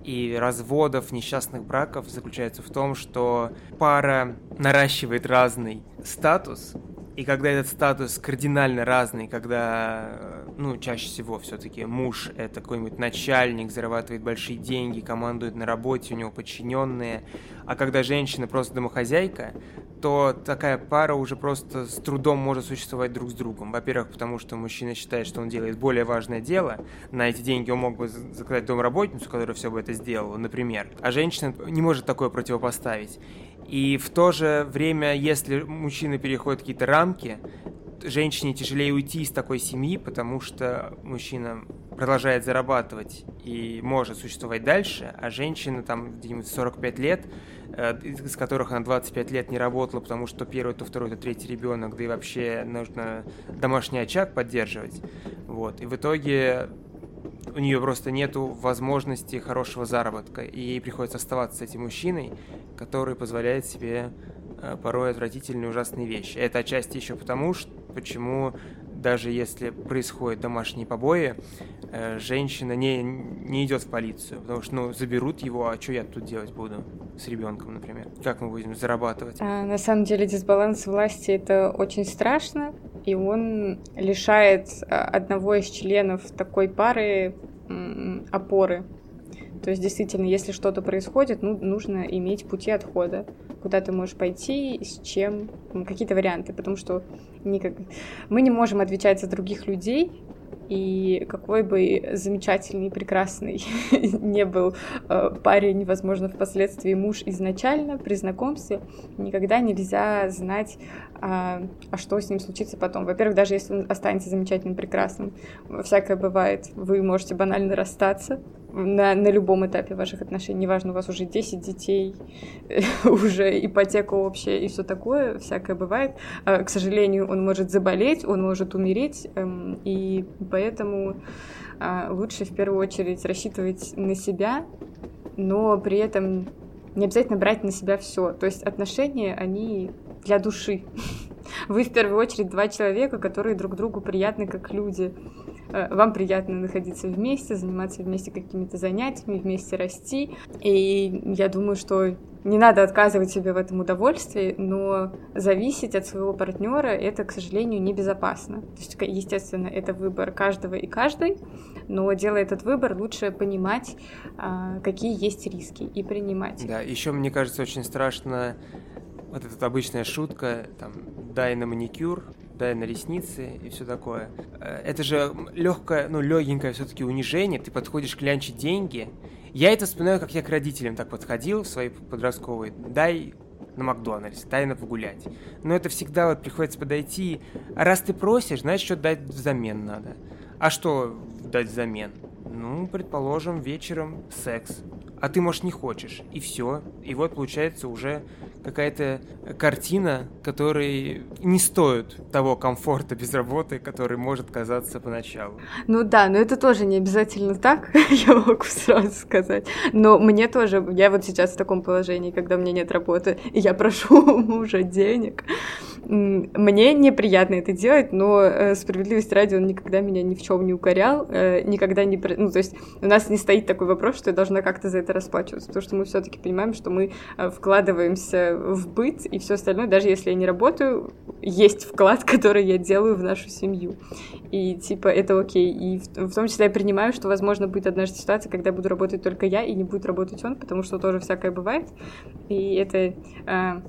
и разводов, несчастных браков заключается в том, что пара наращивает разный статус, и когда этот статус кардинально разный, когда, ну, чаще всего все-таки муж это какой-нибудь начальник, зарабатывает большие деньги, командует на работе, у него подчиненные, а когда женщина просто домохозяйка, то такая пара уже просто с трудом может существовать друг с другом. Во-первых, потому что мужчина считает, что он делает более важное дело, на эти деньги он мог бы заказать домработницу, которая все бы это сделала, например, а женщина не может такое противопоставить. И в то же время, если мужчина переходит какие-то рамки, женщине тяжелее уйти из такой семьи, потому что мужчина продолжает зарабатывать и может существовать дальше, а женщина там где-нибудь 45 лет, э, из которых она 25 лет не работала, потому что первый, то второй, то третий ребенок, да и вообще нужно домашний очаг поддерживать. Вот. И в итоге у нее просто нету возможности хорошего заработка, и ей приходится оставаться с этим мужчиной, который позволяет себе э, порой отвратительные ужасные вещи. Это отчасти еще потому, что, почему даже если происходят домашние побои, э, женщина не, не идет в полицию, потому что, ну, заберут его, а что я тут делать буду с ребенком, например? Как мы будем зарабатывать? А, на самом деле дисбаланс власти это очень страшно, и он лишает а, одного из членов такой пары опоры. То есть, действительно, если что-то происходит, ну, нужно иметь пути отхода, куда ты можешь пойти, с чем, какие-то варианты, потому что никак... мы не можем отвечать за других людей, и какой бы замечательный и прекрасный не был э, парень, возможно, впоследствии муж изначально при знакомстве, никогда нельзя знать, а, а что с ним случится потом. Во-первых, даже если он останется замечательным, прекрасным, всякое бывает, вы можете банально расстаться, на, на любом этапе ваших отношений, неважно, у вас уже 10 детей, уже ипотека общая и все такое, всякое бывает. А, к сожалению, он может заболеть, он может умереть, эм, и поэтому а, лучше в первую очередь рассчитывать на себя, но при этом не обязательно брать на себя все. То есть отношения, они для души. Вы в первую очередь два человека, которые друг другу приятны как люди. Э, вам приятно находиться вместе, заниматься вместе какими-то занятиями, вместе расти. И я думаю, что не надо отказывать себе в этом удовольствии, но зависеть от своего партнера это, к сожалению, небезопасно. То есть, естественно, это выбор каждого и каждой, но делая этот выбор, лучше понимать, а, какие есть риски и принимать. Да, еще мне кажется очень страшно вот эта обычная шутка, там, дай на маникюр, дай на ресницы и все такое. Э, это же легкое, ну, легенькое все-таки унижение, ты подходишь клянчить деньги. Я это вспоминаю, как я к родителям так подходил в своей подростковой. Дай на Макдональдс, дай на погулять. Но это всегда вот приходится подойти. А раз ты просишь, значит, что дать взамен надо. А что дать взамен? Ну, предположим, вечером секс. А ты, может, не хочешь. И все. И вот получается уже какая-то картина, которая не стоит того комфорта без работы, который может казаться поначалу. Ну да, но это тоже не обязательно так, я могу сразу сказать. Но мне тоже, я вот сейчас в таком положении, когда у меня нет работы, и я прошу мужа денег, Мне неприятно это делать, но э, справедливость ради он никогда меня ни в чем не укорял, э, никогда не... Ну, то есть у нас не стоит такой вопрос, что я должна как-то за это расплачиваться, потому что мы все таки понимаем, что мы э, вкладываемся в быт и все остальное, даже если я не работаю, есть вклад, который я делаю в нашу семью. И типа это окей. И в, в том числе я принимаю, что, возможно, будет однажды ситуация, когда буду работать только я, и не будет работать он, потому что тоже всякое бывает. И это... Э,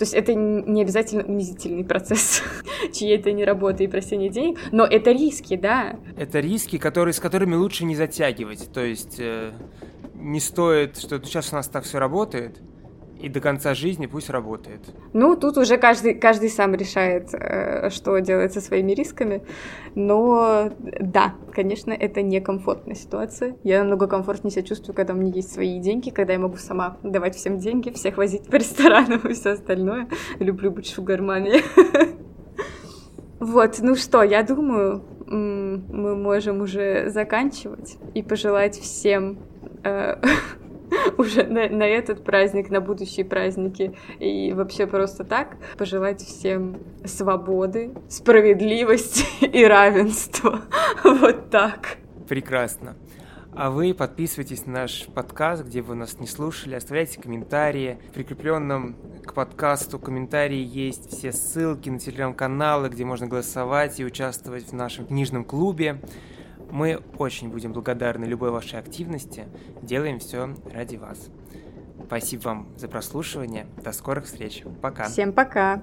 то есть это не обязательно унизительный процесс чьей-то не работы и просения денег, но это риски, да. Это риски, которые, с которыми лучше не затягивать. То есть э, не стоит, что сейчас у нас так все работает, и до конца жизни пусть работает. Ну, тут уже каждый, каждый сам решает, э, что делать со своими рисками. Но да, конечно, это некомфортная ситуация. Я намного комфортнее себя чувствую, когда у меня есть свои деньги, когда я могу сама давать всем деньги, всех возить по ресторанам и все остальное. Люблю быть шугармами. Вот, ну что, я думаю, мы можем уже заканчивать и пожелать всем э, уже на, на этот праздник, на будущие праздники и вообще просто так пожелать всем свободы, справедливости и равенства. Вот так. Прекрасно. А вы подписывайтесь на наш подкаст, где вы нас не слушали, оставляйте комментарии. В прикрепленном к подкасту комментарии есть все ссылки на телеграм-каналы, где можно голосовать и участвовать в нашем книжном клубе. Мы очень будем благодарны любой вашей активности. Делаем все ради вас. Спасибо вам за прослушивание. До скорых встреч. Пока. Всем пока.